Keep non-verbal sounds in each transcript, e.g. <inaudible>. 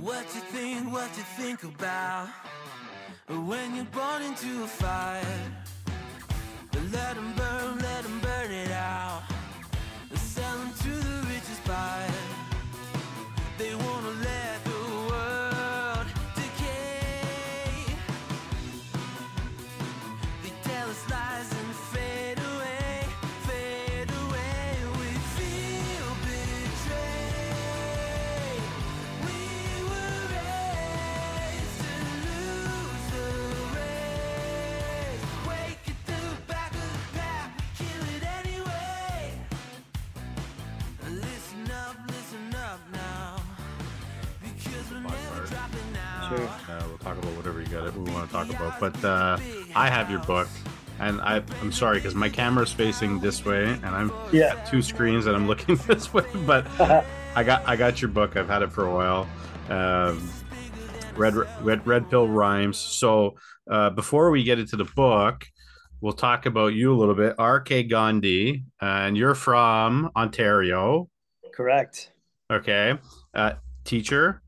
What you think, what you think about when you're born into a fire? Let them burn, about whatever you got we want to talk about. But uh, I have your book, and I, I'm sorry because my camera's facing this way, and I'm Yeah. two screens, and I'm looking <laughs> this way. But I got I got your book. I've had it for a while. Um, red red red pill rhymes. So uh, before we get into the book, we'll talk about you a little bit. R.K. Gandhi, and you're from Ontario. Correct. Okay, uh, teacher.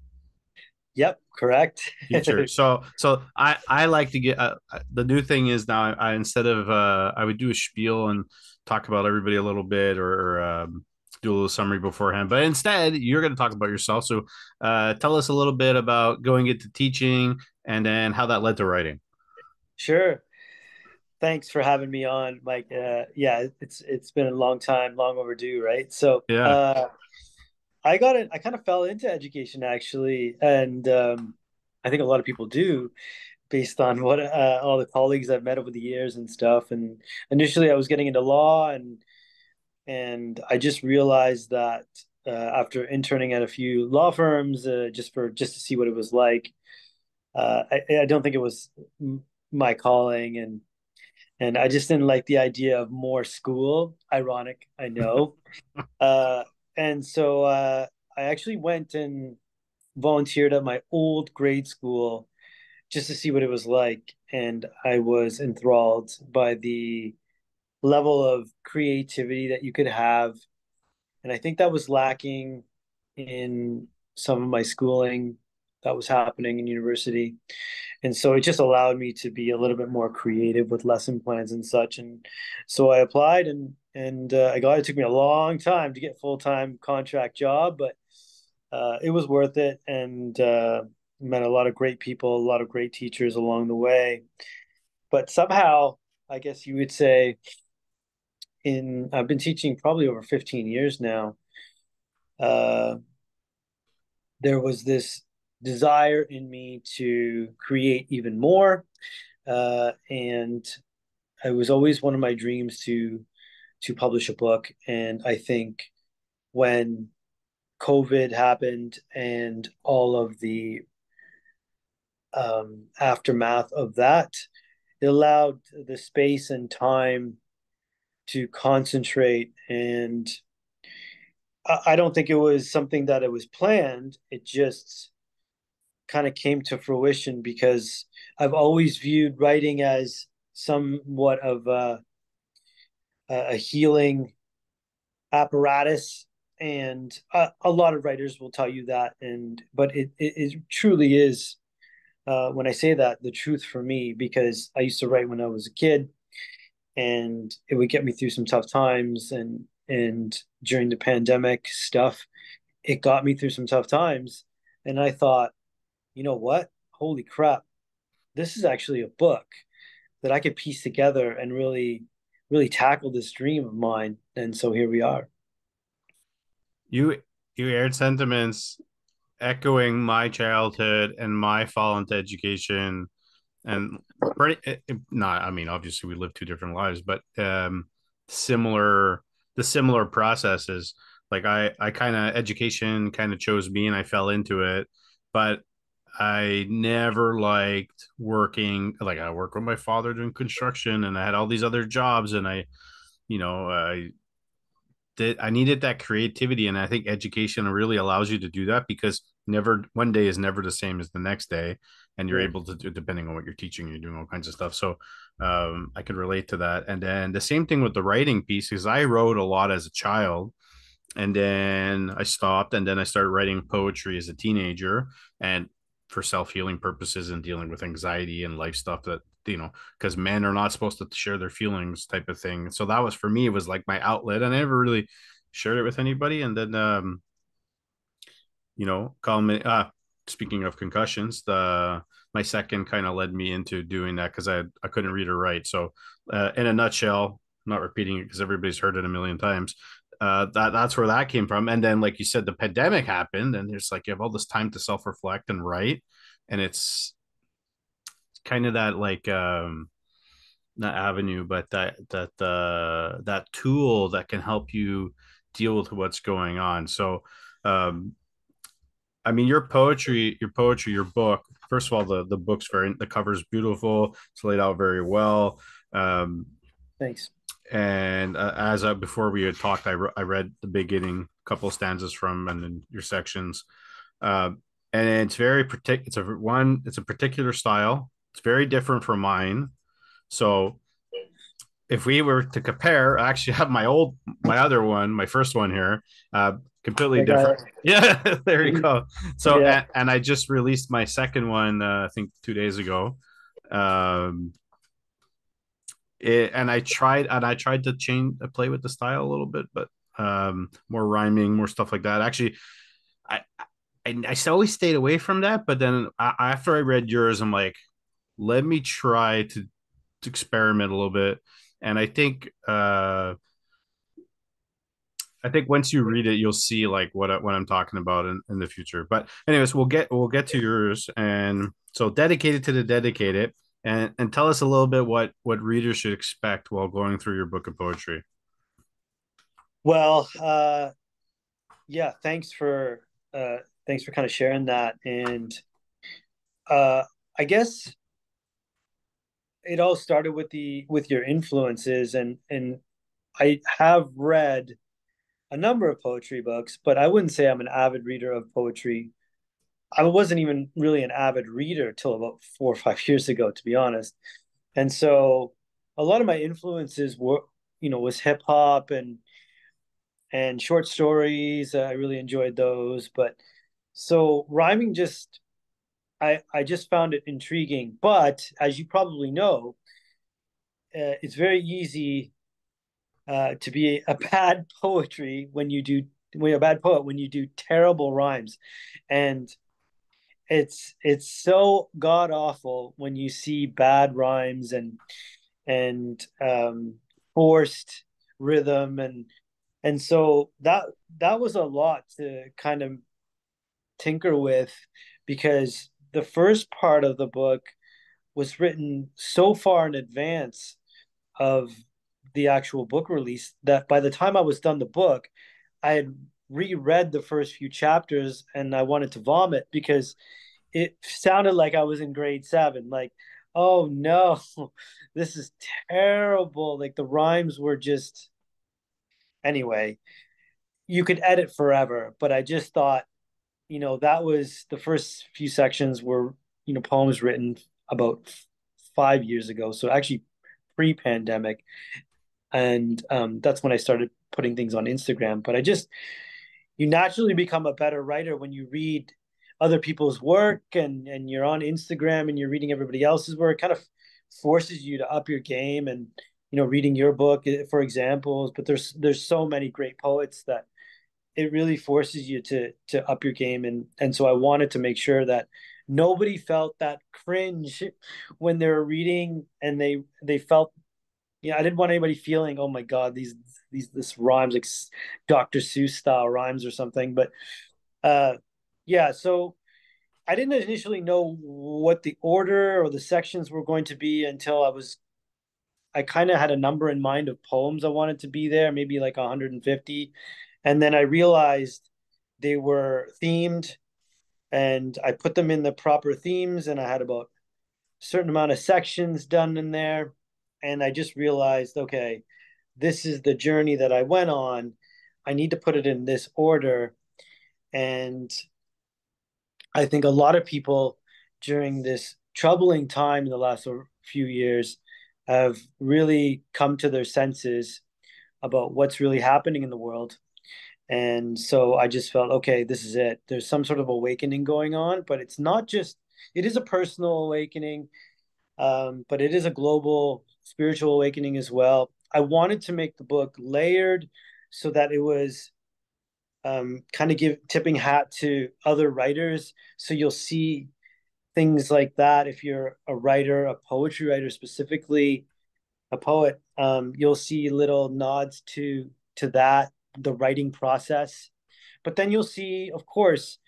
Correct. teacher. <laughs> so so I I like to get uh, the new thing is now I, I instead of uh I would do a spiel and talk about everybody a little bit or um, do a little summary beforehand, but instead you're going to talk about yourself. So uh, tell us a little bit about going into teaching and then how that led to writing. Sure. Thanks for having me on, Mike. Uh, yeah, it's it's been a long time, long overdue, right? So, Yeah. uh, I got it. I kind of fell into education actually, and um, I think a lot of people do, based on what uh, all the colleagues I've met over the years and stuff. And initially, I was getting into law, and and I just realized that uh, after interning at a few law firms, uh, just for just to see what it was like, uh, I, I don't think it was my calling, and and I just didn't like the idea of more school. Ironic, I know. <laughs> and so uh, I actually went and volunteered at my old grade school just to see what it was like, and I was enthralled by the level of creativity that you could have, and I think that was lacking in some of my schooling that was happening in university. And so it just allowed me to be a little bit more creative with lesson plans and such. And so i applied and and uh, i got it took me a long time to get full-time contract job but uh, it was worth it and uh, met a lot of great people a lot of great teachers along the way but somehow i guess you would say in i've been teaching probably over 15 years now uh, there was this desire in me to create even more. Uh, and it was always one of my dreams to to publish a book. And I think when COVID happened and all of the um, aftermath of that, it allowed the space and time to concentrate and I don't think it was something that it was planned. It just kind of came to fruition because I've always viewed writing as somewhat of a, a healing apparatus, and a, a lot of writers will tell you that. And but it it, it truly is. Uh, when I say that, the truth for me, because I used to write when I was a kid, and it would get me through some tough times, and and during the pandemic stuff, it got me through some tough times, and I thought you know what? Holy crap. This is actually a book that I could piece together and really, really tackle this dream of mine. And so here we are. You you aired sentiments echoing my childhood and my fall into education and pretty eh, not I mean obviously we live two different lives but um similar the similar processes like I I kind of education kind of chose me and I fell into it but I never liked working like I worked with my father doing construction and I had all these other jobs and I you know I did I needed that creativity and I think education really allows you to do that because never one day is never the same as the next day and you're able to do depending on what you're teaching you're doing all kinds of stuff. So um, I could relate to that. And then the same thing with the writing piece because I wrote a lot as a child and then I stopped, and then I started writing poetry as a teenager, and for self healing purposes and dealing with anxiety and life stuff that you know because men are not supposed to share their feelings type of thing. So that was for me it was like my outlet, and I never really shared it with anybody. And then um, you know, call me. Uh, speaking of concussions, the my second kind of led me into doing that because I I couldn't read or write. So, uh, in a nutshell, not repeating it because everybody's heard it a million times. Uh, that that's where that came from. And then, like you said, the pandemic happened, and there's like you have all this time to self reflect and write, and it's kind of that like um not avenue, but that that uh that tool that can help you deal with what's going on. So, um, I mean, your poetry, your poetry, your book. First of all, the the book's very the cover's beautiful. It's laid out very well. Um, Thanks. And uh, as uh, before we had talked, I, re- I read the beginning, couple stanzas from, and then your sections. Uh, and it's very particular. It's a one. It's a particular style. It's very different from mine. So if we were to compare, I actually have my old, my other one, my first one here, uh, completely different. <laughs> Yeah, <laughs> there you go. So, yeah. and, and, I just released my second one, uh, I think two days ago. Um, it, and I tried, and I tried to change, uh, play with the style a little bit, but um, more rhyming, more stuff like that. Actually, I, I, I always stayed away from that, but then I, after I read yours, I'm like, let me try to, to experiment a little bit and I think uh, I think once you read it, you'll see like what what I'm talking about in, in the future. But anyways, we'll get we'll get to yours, and so dedicated to the dedicated, and and tell us a little bit what what readers should expect while going through your book of poetry. Well, uh, yeah, thanks for uh, thanks for kind of sharing that, and uh, I guess it all started with the with your influences and and I have read a number of poetry books, but I wouldn't say I'm an avid reader of poetry. I wasn't even really an avid reader till about four or five <laughs> years ago, to be honest. And so a lot of my influences were, you know, was hip hop and and short stories. I really enjoyed those. But so rhyming just I, I just found it intriguing. But as you probably know, uh, it's very easy uh, to be a <laughs> bad poetry when you do when you're a bad poet when you do terrible rhymes, and it's it's so god awful when you see bad rhymes and and um, forced rhythm and and so that that was a lot to kind of tinker with because the first part of the book was written so far in advance of the actual book release that by the time I was done the book, I had reread the first few chapters and I wanted to vomit because it sounded like I was in grade seven. Like, oh no, <laughs> this is terrible. Like the rhymes were just anyway. You could edit forever, but I just thought you know, that was the first few sections were, you know, poems written about five years ago. So actually pre pandemic. And um, that's when I started putting things on Instagram. But I just, you naturally become a better writer when you read other people's work and, and you're on Instagram and you're reading everybody else's work. It kind of forces you to up your game and, you know, reading your book, eh, for examples. But there's, there's so many great poets that, it really forces you to to up your game and and so I wanted to make sure that nobody felt that cringe <laughs> when they were reading and they they felt yeah I didn't want anybody feeling oh my god these these this rhymes like Dr. Seuss style rhymes or something but uh yeah so I didn't initially know what the order or the sections were going to be until I was I kind of had a number in mind of poems I wanted to be there maybe like 150 and then I realized they were themed and I put them in the proper themes and I had about a certain amount of sections done in there. And I just realized, okay, this is the journey that I went on. I need to put it in this order. And I think a lot of people during this troubling time in the last few years have really come to their senses about what's really happening in the world And so I just felt, okay, this is it. There's some sort of awakening going on, but it's not just, it is a personal awakening, um, but it is a global spiritual awakening as well. I wanted to make the book layered so that it was um, kind of give tipping hat to other writers. So you'll see things like that if you're a writer, a poetry writer specifically, a poet. Um, you'll see little nods to to that, the writing process. But then you'll see, of course,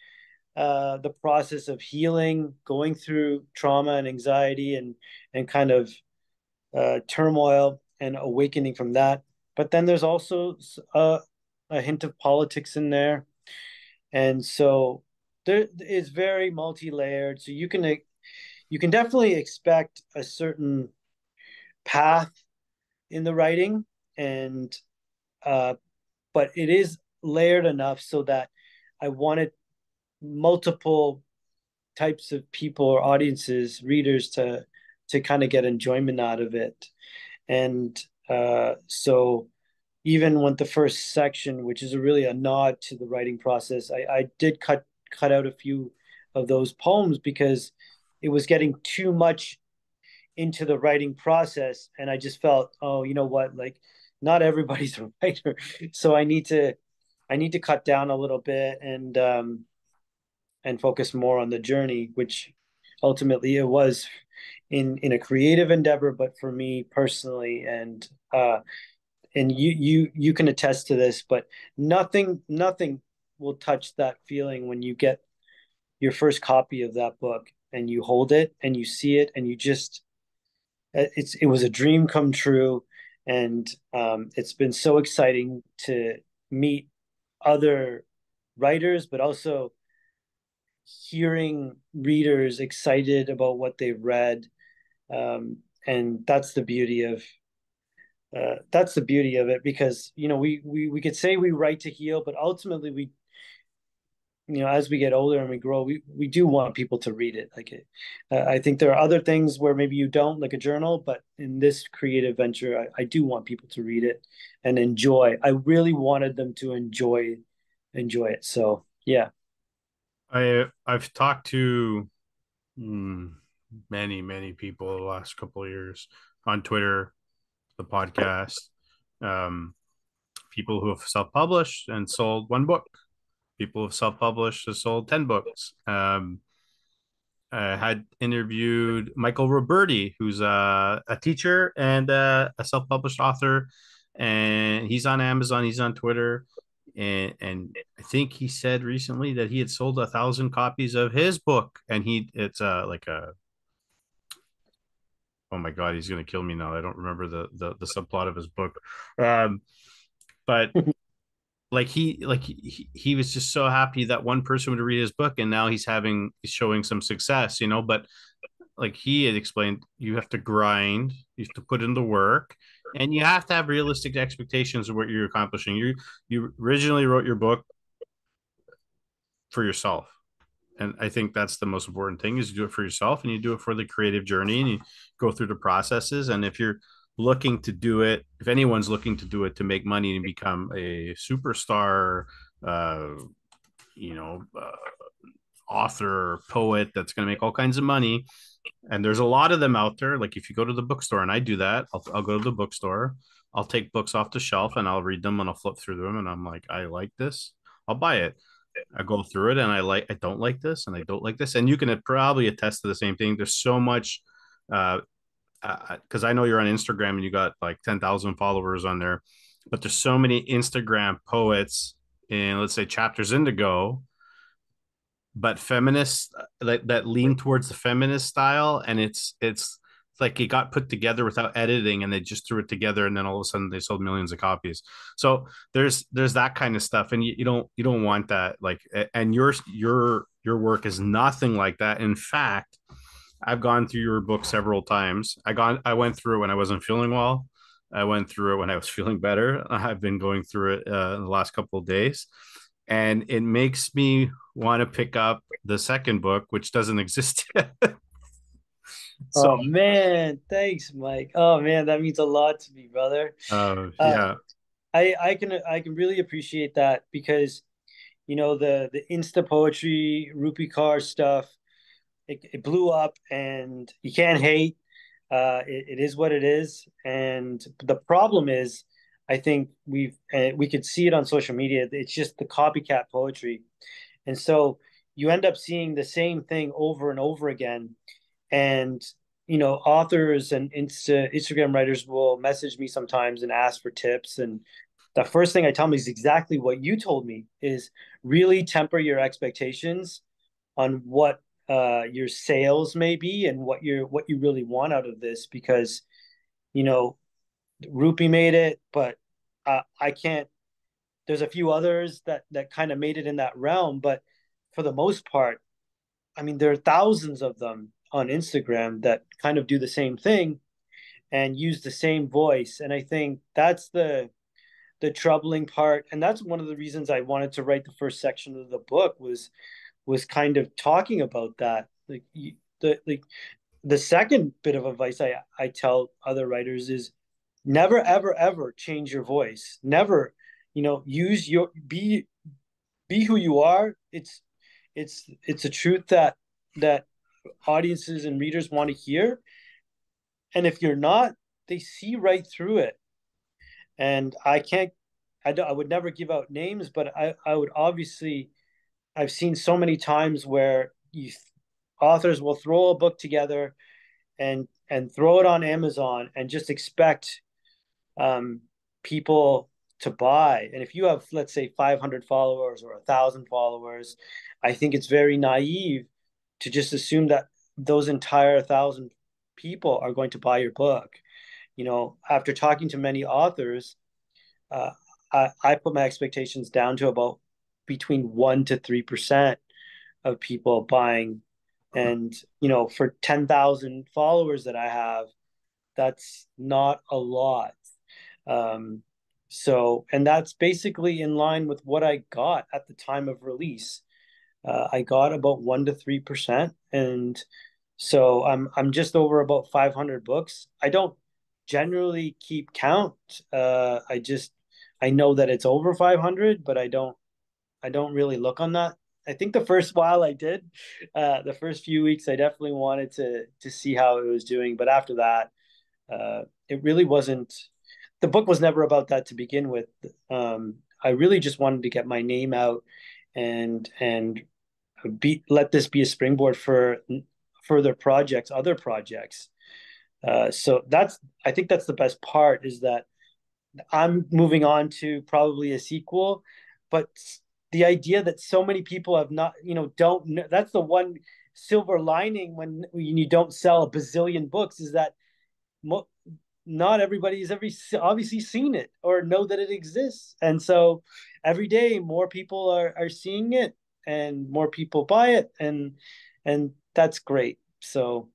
uh, the process of healing, going through trauma and anxiety and and kind of uh, turmoil and awakening from that. But then there's also a, a hint of politics in there, and so there is very multi-layered. So you can you can definitely expect a certain path in the writing, and uh, but it is layered enough so that I wanted multiple types of people or audiences, readers to to kind of get enjoyment out of it. And uh, so even when the first section, which is a really a nod to the writing process, I, I did cut cut out a few of those poems because it was getting too much into the writing process. And i just felt oh you know what? Like not everybody's <laughs> a writer. So i need to i need to cut down a little bit and um and focus more on the journey which ultimately it was in in a creative endeavor but for me personally and uh and you you you can attest to this but nothing nothing will touch that feeling when you get your first copy of that book and you hold it and you see it and you just it's it was a dream come true. And um, it's been so exciting to meet other writers but also hearing readers excited about what they've read um, and that's the beauty of uh, that's the beauty of it because you know we we we could say we write to heal but ultimately we you know as we get older and we grow we we do want people to read it. Like it uh, i think there are other things where maybe you don't like a journal but in this creative venture I, I do want people to read it and enjoy. I really wanted them to enjoy enjoy it. So yeah. I i've talked to hmm, many many people the last couple of years on twitter the podcast um people who have self-published and sold one book people who have self-published have sold 10 books um, I had interviewed Michael Roberti, who's a, a teacher and a, a, self-published author, and he's on Amazon. He's on Twitter, and and I think he said recently that he had sold a thousand copies of his book, and he it's a like a oh my god, he's gonna kill me now. I don't remember the the, the subplot of his book, um, but <laughs> like he like he, he was just so happy that one person would read his book and now he's having he's showing some success you know? But like he had explained you have to grind you have to put in the work and you have to have realistic expectations of what you're accomplishing. You you originally wrote your book for yourself and i think that's the most important thing is you do it for yourself and you do it for the creative journey and you go through the processes and if you're looking to do it, if anyone's looking to do it to make money and become a superstar, uh, you know, uh, author, poet that's going to make all kinds of money, and there's a lot of them out there. Like if you go to the bookstore, and I do that, I'll, I'll go to the bookstore, I'll take books off the shelf and I'll read them and I'll flip through them, and I'm like, I like this, I'll buy it. I go through it and I like, I don't like this, and I don't like this, and you can probably attest to the same thing. There's so much uh, because uh, I know you're on Instagram and you got like 10,000 followers on there, but there's so many Instagram poets in, let's say, chapters indigo, but feminists that, that lean towards the feminist style. And it's, it's like it got put together without editing and they just threw it together and then all of a sudden they sold millions of copies so there's there's that kind of stuff and you, you don't you don't want that like and your your your work is nothing like that in fact I've gone through your book several times. I got I went through it when I wasn't feeling well. I went through it when I was feeling better. <laughs> I've been going through it uh, the last couple of days, and it makes me want to pick up the second book, which doesn't <laughs> exist yet. So, oh man, thanks, Mike. Oh man, that means a lot to me, brother. Oh uh, yeah. I I can I can really appreciate that because you know the the Insta poetry, Rupi Kaur stuff, it, it blew up, and you can't hate. Uh, it, it is what it is, and the problem is, I think we've uh, we could see it on social media. It's just the copycat poetry, and so you end up seeing the same thing over and over again, and you know authors and Insta, Instagram writers will message me sometimes and ask for tips and the first thing I tell them is exactly what you told me is really temper your expectations on what uh, your sales may be and what you're what you really want out of this because you know Rupi made it, but uh, I can't. There's a few others that that kind of made it in that realm, but for the most part, I mean, there are thousands of them on Instagram that kind of do the same thing and use the same voice, and I think that's the the troubling part. And that's one of the reasons i wanted to write the first section of the book was was kind of talking about that. Like the like the second bit of advice i i tell other writers is never ever ever change your voice. Never you know use your be be who you are. It's it's it's a truth that that audiences and readers want to hear and if you're not they see right through it and I can't, I, I would never give out names, but I, I would obviously, I've seen so many times where you authors will throw a book together and and throw it on Amazon and just expect um, people to buy. And if you have, let's say, 500 followers or a thousand followers, I think it's very naive to just assume that those entire thousand people are going to buy your book you know, after talking to many authors, uh, I, I put my expectations down to about between one to three percent of people buying, and you know, for ten thousand followers that I have, that's not a lot. Um, so, and that's basically in line with what I got at the time of release. Uh, I got about one to three percent, and so I'm I'm just over about 500 books. I don't generally keep count. Uh, I just I know that it's over 500, but I don't I don't really look on that. I think the first while I did, uh, the first few weeks, I definitely wanted to to see how it was doing, but after that, uh, it really wasn't. The book was never about that to begin with. Um, I really just wanted to get my name out and and be let this be a springboard for further projects, other projects. Uh, so that's I think that's the best part is that I'm moving on to probably a sequel, but the idea that so many people have not, you know, don't know, that's the one silver lining when, you don't sell a bazillion books is that mo- not everybody has ever obviously seen it or know that it exists. And so every day more people are, are seeing it and more people buy it and and that's great. So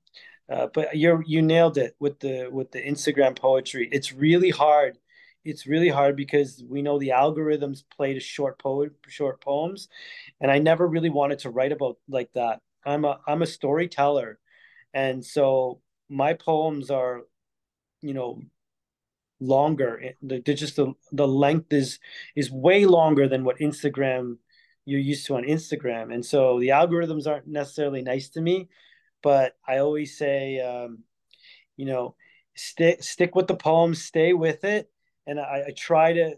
uh, but you're you nailed it with the with the Instagram poetry. It's really hard. It's really hard because we know the algorithms play to short poet short poems, and I never really wanted to write about like that. I'm a I'm a storyteller, and so my poems are, you know, longer. They're just the the length is is way longer than what Instagram you're used to on Instagram, and so the algorithms aren't necessarily nice to me but I always say, um, you know, stick stick with the poem, stay with it, and I, I try to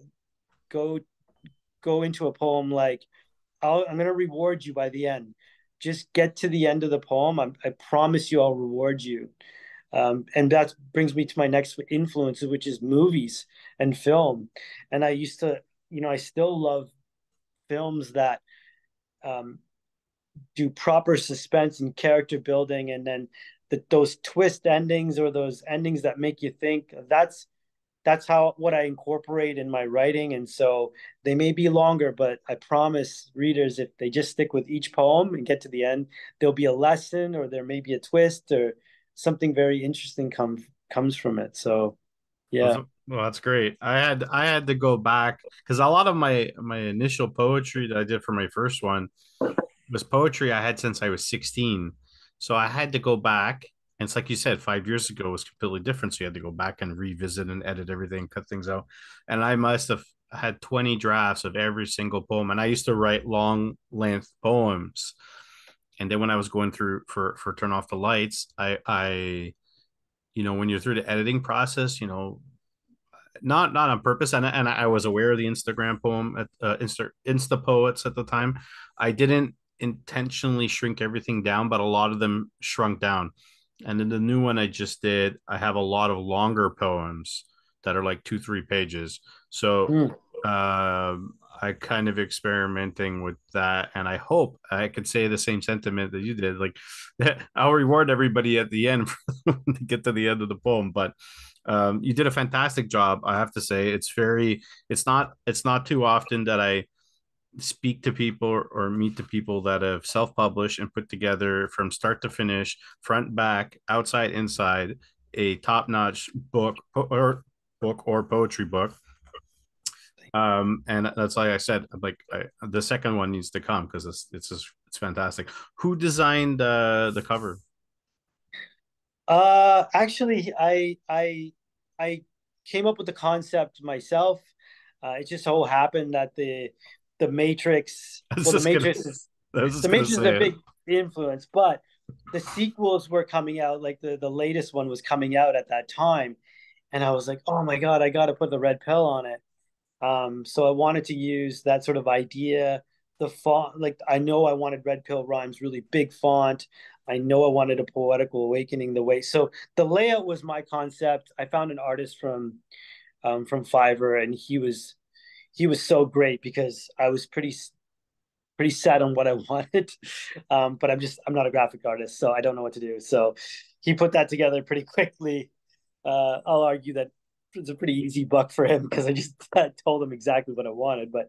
go go into a poem like i am going to reward you by the end. Just get to the end of the poem. I'm, i promise you, I'll reward you. Um, and that brings me to my next influence, which is movies and film. And I used to, you know, I still love films that um, do proper suspense and character building and then the, those twist endings or those endings that make you think that's that's how what I incorporate in my writing. And so they may be longer, but I promise readers if they just stick with each poem and get to the end, there'll be a lesson or there may be a twist or something very interesting comes comes from it. So yeah. Well, that's great. I had I had to go back because a lot of my my initial poetry that I did for my first one was poetry I had since I was 16. So I had to go back And it's like you said, five years ago was completely different. So you had to go back and revisit and edit everything, cut things out. And I must have had 20 drafts of every single poem. And I used to write long length poems. And then when I was going through for for turn off the lights, I I you know, when you're through the editing process, you know, not not on purpose, and and I was aware of the Instagram poem at uh, Insta Insta poets at the time. I didn't intentionally shrink everything down, but a lot of them shrunk down. And in the new one I just did, I have a lot of longer poems that are like two three pages. So. Mm. Um, I kind of experimenting with that, and I hope I could say the same sentiment that you did. Like, <laughs> I'll reward everybody at the end <laughs> to get to the end of the poem, but um, you did a fantastic job. I have to say, it's very, it's not, it's not too often that I speak to people or meet the people that have self-published and put together from start to finish, front, back, outside, inside, a top-notch book or book or poetry book. Um and that's like i said like I, the second one needs to come because it's it's just it's fantastic. Who designed uh the cover uh actually i i i came up with the concept myself uh it just so happened that the the matrix well, the matrix <laughs> gonna, is the matrix is a big influence but the sequels were coming out like the the latest one was coming out at that time and i was like oh my god i gotta put the red pill on it um, so I wanted to use that sort of idea. The font, like I know I wanted Red Pill Rhymes really big font. I know I wanted a poetical awakening the way. So the layout was my concept. I found an artist from um, from Fiverr, and he was he was so great because I was pretty pretty set on what I <laughs> wanted. Um, but I'm just I'm not a graphic artist, so I don't know what to do. So he put that together pretty <laughs> quickly. Uh, I'll argue that it's a pretty easy buck for him <laughs> because I just I told him exactly what I wanted. But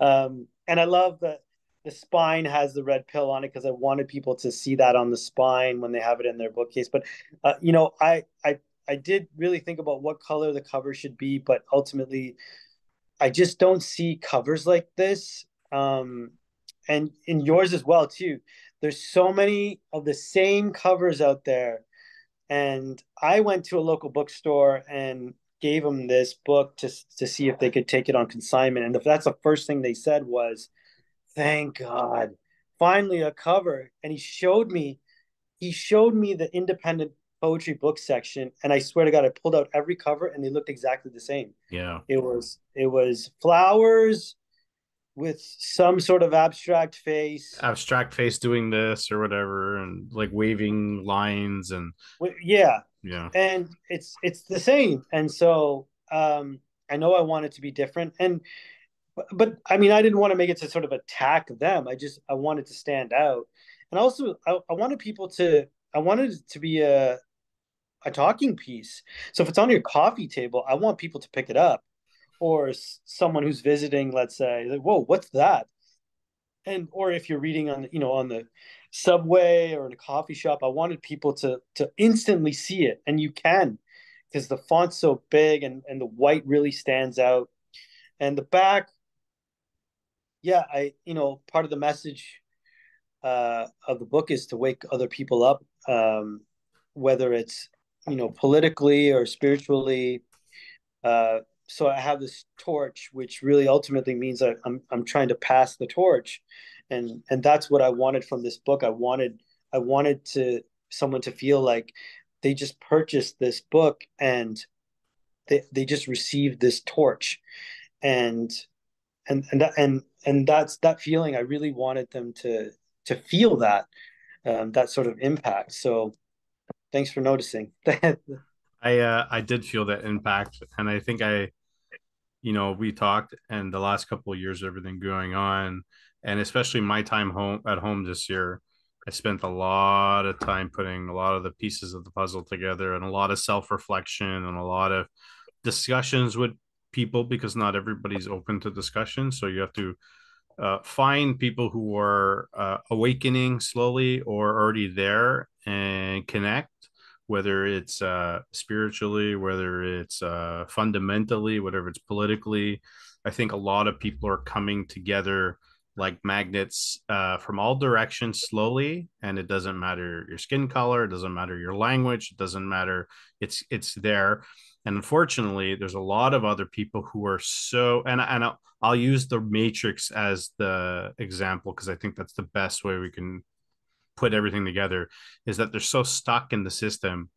um, and I love that the spine has the red pill on it because I wanted people to see that on the spine when they have it in their bookcase. But uh, you know, I I I did really think about what color the cover should be, but ultimately, I just don't see covers like this. Um, and in yours as well too. There's so many of the same covers out there and I went to a local bookstore and gave them this book to to see if they could take it on consignment, and that's the first thing they said was, "Thank God, finally a cover." And he showed me, he showed me the independent poetry book section, and I swear to God, I pulled out every cover, and they looked exactly the same. Yeah, it was it was flowers with some sort of abstract face. Abstract face doing this or whatever and like waving lines and yeah. Yeah. And it's it's the same. And so um i know i want it to be different. And but, but i mean i didn't want to make it to sort of attack them. I just i wanted to stand out. And also i, I wanted people to i wanted it to be a a talking piece. So if it's on your coffee table i want people to pick it up. Or someone who's visiting let's say like, whoa what's that? And or if you're reading on you know on the subway or in a coffee shop i wanted people to to instantly see it. And you can because the font's so big and and the white really stands out. And the back yeah i you know part of the message uh, of the book is to wake other people up um, whether it's you know politically or spiritually. Uh, so i have this torch which really ultimately means I, I'm, I'm trying to pass the torch. And and that's what I wanted from this book. I wanted I wanted to someone to feel like they just purchased this book and they they just received this torch, and and and and and that's that feeling. I really wanted them to to feel that um, that sort of impact. So thanks for noticing. <laughs> I uh, I did feel that impact, and I think I, you know, we talked, and the last couple of years, everything going on, and especially my time home at home this year i spent a lot of time putting a lot of the pieces of the puzzle together and a lot of self-reflection and a lot of discussions with people because not everybody's open to discussion. So you have to uh, find people who are uh, awakening slowly or already there and connect whether it's uh, spiritually whether it's uh, fundamentally whatever it's politically. I think a lot of people are coming together like magnets uh, from all directions slowly and it doesn't matter your skin color it doesn't matter your language it doesn't matter it's it's there and unfortunately there's a lot of other people who are so and, and I'll, I'll use the matrix as the example because i think that's the best way we can put everything together is that they're so stuck in the system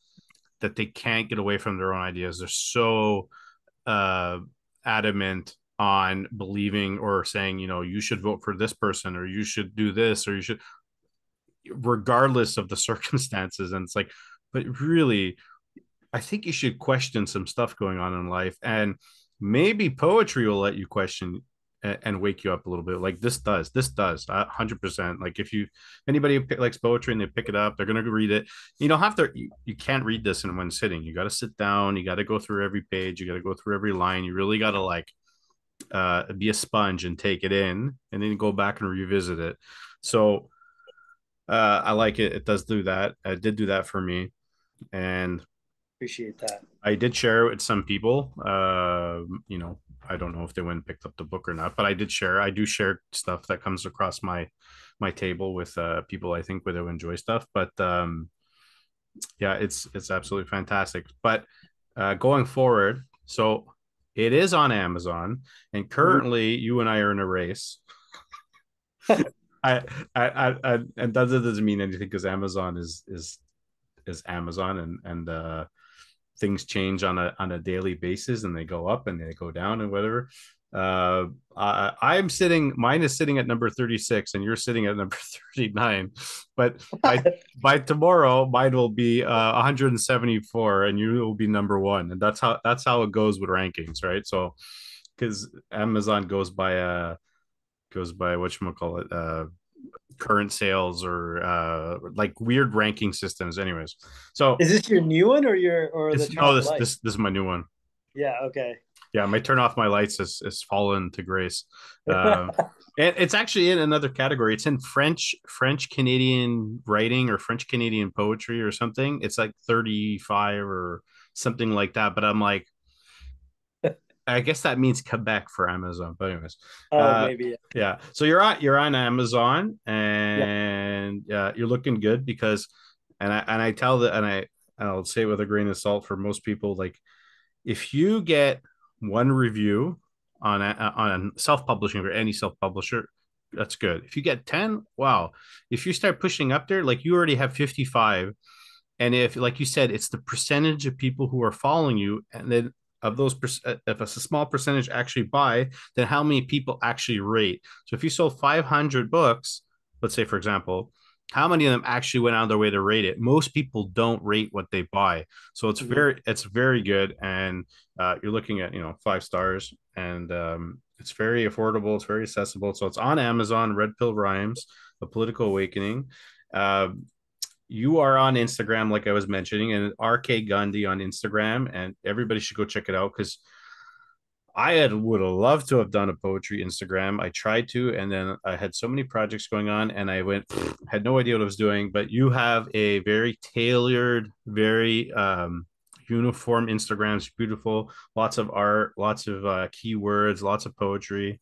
that they can't get away from their own ideas. They're so uh, adamant on believing or saying you know you should vote for this person or you should do this or you should regardless of the <laughs> circumstances. And it's like but really I think you should question some stuff going on in life, and maybe poetry will let you question and, wake you up a little bit. Like this does, this does, hundred percent. Like if you anybody likes poetry and they pick it up, they're gonna read it. You don't have to. You, you can't read this in one sitting. You got to sit down. You got to go through every page. You got to go through every line. You really got to like uh, be a sponge and take it in, and then go back and revisit it. So uh, I like it. It does do that. It did do that for me, and Appreciate that. I did share it with some people. Uh, you know, I don't know if they went and picked up the book or not, but I did share. I do share stuff that comes across my my table with uh, people I think would enjoy stuff. But um, yeah, it's it's absolutely fantastic. But uh, going forward, so it is on Amazon, and mm-hmm. currently mm-hmm. you and I are in a race. <laughs> I, I, I, I, and that doesn't mean anything because Amazon is is is Amazon, and and uh, things change on a on a daily basis and they go up and they go down and whatever. Uh I, i'm sitting mine is sitting at number 36 and you're sitting at number <laughs> 39 but by <laughs> by tomorrow mine will be uh 174 and you will be number one. And that's how that's how it goes with rankings right? So because amazon goes by uh goes by what you call it uh current sales or uh like weird ranking systems anyways. So is this your new one or your or the no this, this this is my new one. Yeah okay. Yeah my turn off my lights has, has fallen to grace. <laughs> Um and it's actually in another category. It's in french french canadian writing or french canadian poetry or something. It's like 35 or something like that. But i'm like I guess that means Quebec for Amazon. But anyways, oh uh, maybe yeah. yeah. So you're on you're on Amazon and yeah. uh, you're looking good because, and I and I tell that and I I'll say with a grain of salt for most people like, if you get one review on a, on self publishing or any self publisher, that's good. If you get ten, wow. If you start pushing up there, like you already have fifty five. And if, like you said, it's the percentage of people who are following you, and then of those uh, if a small percentage actually buy then how many people actually rate? So if you sold 500 books let's say for example how many of them actually went out of their way to rate it? Most people don't rate what they buy. So it's mm-hmm. very it's very good and uh, you're looking at you know five stars and um, it's very affordable it's very accessible. So it's on amazon red pill rhymes a political awakening. Uh, you are on Instagram, like I was mentioning, and RK Gandhi on Instagram, and everybody should go check it out because I had would have loved to have done a poetry Instagram. I tried to, and then I had so many projects going on, and I went <sniffs> had no idea what I was doing. But you have a very tailored, very um, uniform Instagram. It's beautiful, lots of art, lots of uh, keywords, lots of poetry.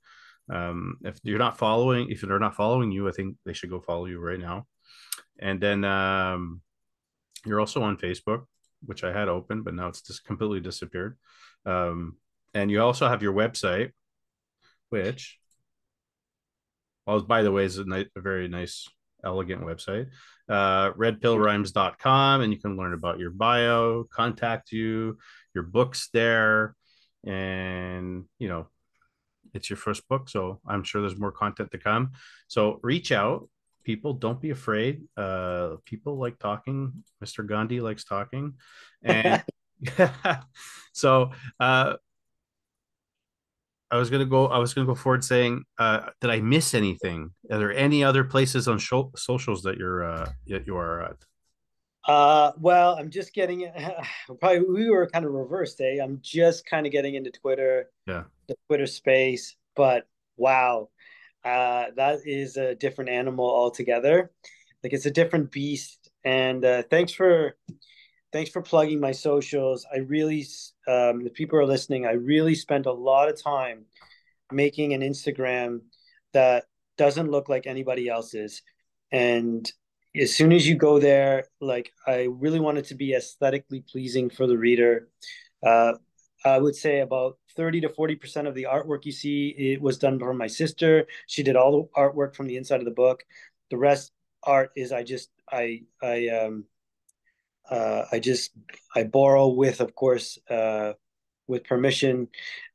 Um, if you're not following, if they're not following you, I think they should go follow you right now. And then um, you're also on Facebook, which I had open, but now it's just completely disappeared. Um, and you also have your website, which, well, by the way, is a, ni- a very nice, elegant website. Uh, redpillrhymes.com, and you can learn about your bio, contact you, your books there, and you know it's your first book so i'm sure there's more content to come so reach out people don't be afraid. Uh people like talking. Mr gandhi likes talking. And <laughs> <laughs> so uh i was gonna go i was gonna go forward saying uh did i miss anything? Are there any other places on socials that you're uh that you are at? Uh well i'm just getting <sighs> probably we were kind of reversed eh? I'm just kind of getting into twitter yeah. the twitter space but wow uh, that is a different animal altogether. Like it's a different beast. And uh, thanks for thanks for plugging my socials. I really, um, the people are listening. I really spent a lot of time making an Instagram that doesn't look like anybody else's. And as soon as you go there, like I really want it to be aesthetically pleasing for the reader. Uh, I would say about 30 to 40% of the artwork you see it was done by my sister. She did all the artwork from the inside of the book. The rest art is I just I I um uh I just I borrow with of course uh with permission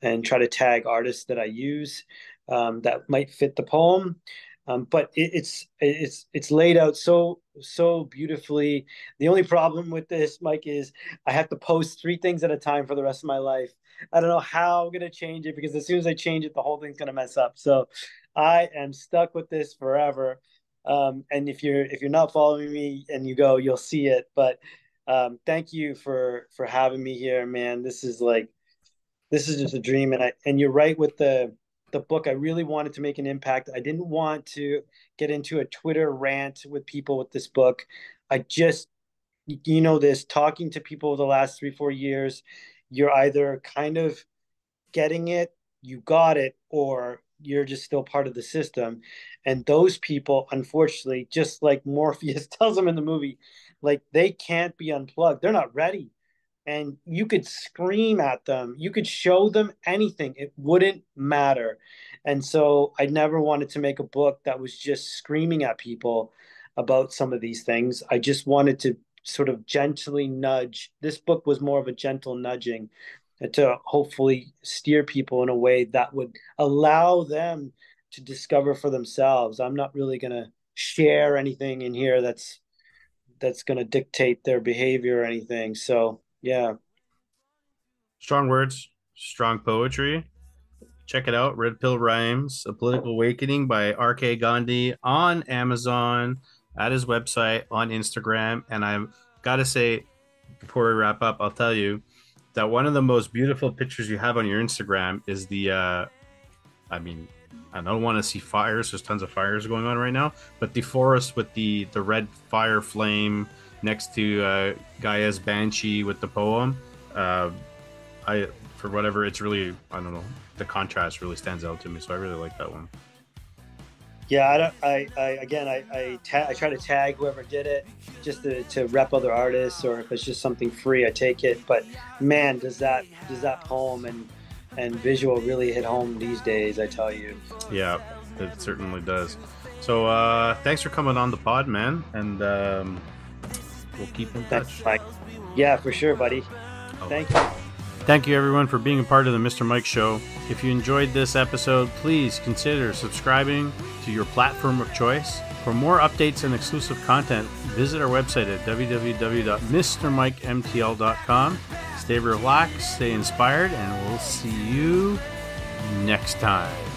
and try to tag artists that I use um, that might fit the poem. Um, but it, it's it's it's laid out so so beautifully. The only problem with this, Mike, is I have to post three things at a time for the rest of my life. I don't know how I'm gonna change it because as soon as I change it, the whole thing's gonna mess up. So I am stuck with this forever. Um, and if you're if you're not following me and you go, you'll see it. But um, thank you for for having me here, man. This is like this is just a dream, and I and you're right with the the book. I really wanted to make an impact. I didn't want to get into a Twitter rant with people with this book. I just you know this talking to people the last three four years you're either kind of getting it you got it or you're just still part of the system. And those people, unfortunately, just like <laughs> Morpheus tells them in the movie, like they can't be unplugged. They're not ready. And you could scream at them, you could show them anything, it wouldn't matter. And so I never wanted to make a book that was just screaming at people about some of these things. I just wanted to sort of gently nudge. This book was more of a gentle nudging to hopefully steer people in a way that would allow them to discover for themselves. I'm not really going to share anything in here that's that's going to dictate their behavior or anything. So, yeah. Strong words, strong poetry. Check it out, Red Pill Rhymes, A Political Awakening by R.K. Gandhi on Amazon, at his website, on Instagram. And I've got to say, before we wrap up, I'll tell you, that one of the most beautiful pictures you have on your Instagram is the uh I mean, I don't want to see fires. There's tons of fires going on right now, but the forest with the the red fire flame next to uh, Gaia's banshee with the poem. Uh, I for whatever it's really I don't know the contrast really stands out to me, so I really like that one. Yeah, I don't. I, I again, I I, ta- I try to tag whoever did it, just to, to rep other artists, or if it's just something free, I take it. But man, does that does that poem and and visual really hit home these days? I tell you. Yeah, it certainly does. So uh, thanks for coming on the pod, man, and um, we'll keep in touch. Mike. Yeah, for sure, buddy. Oh. Thank you. Thank you, everyone, for being a part of the Mr. Mike Show. If you enjoyed this episode, please consider subscribing to your platform of choice. For more updates and exclusive content, visit our website at www.mrmikemtl.com. Stay relaxed, stay inspired, and we'll see you next time.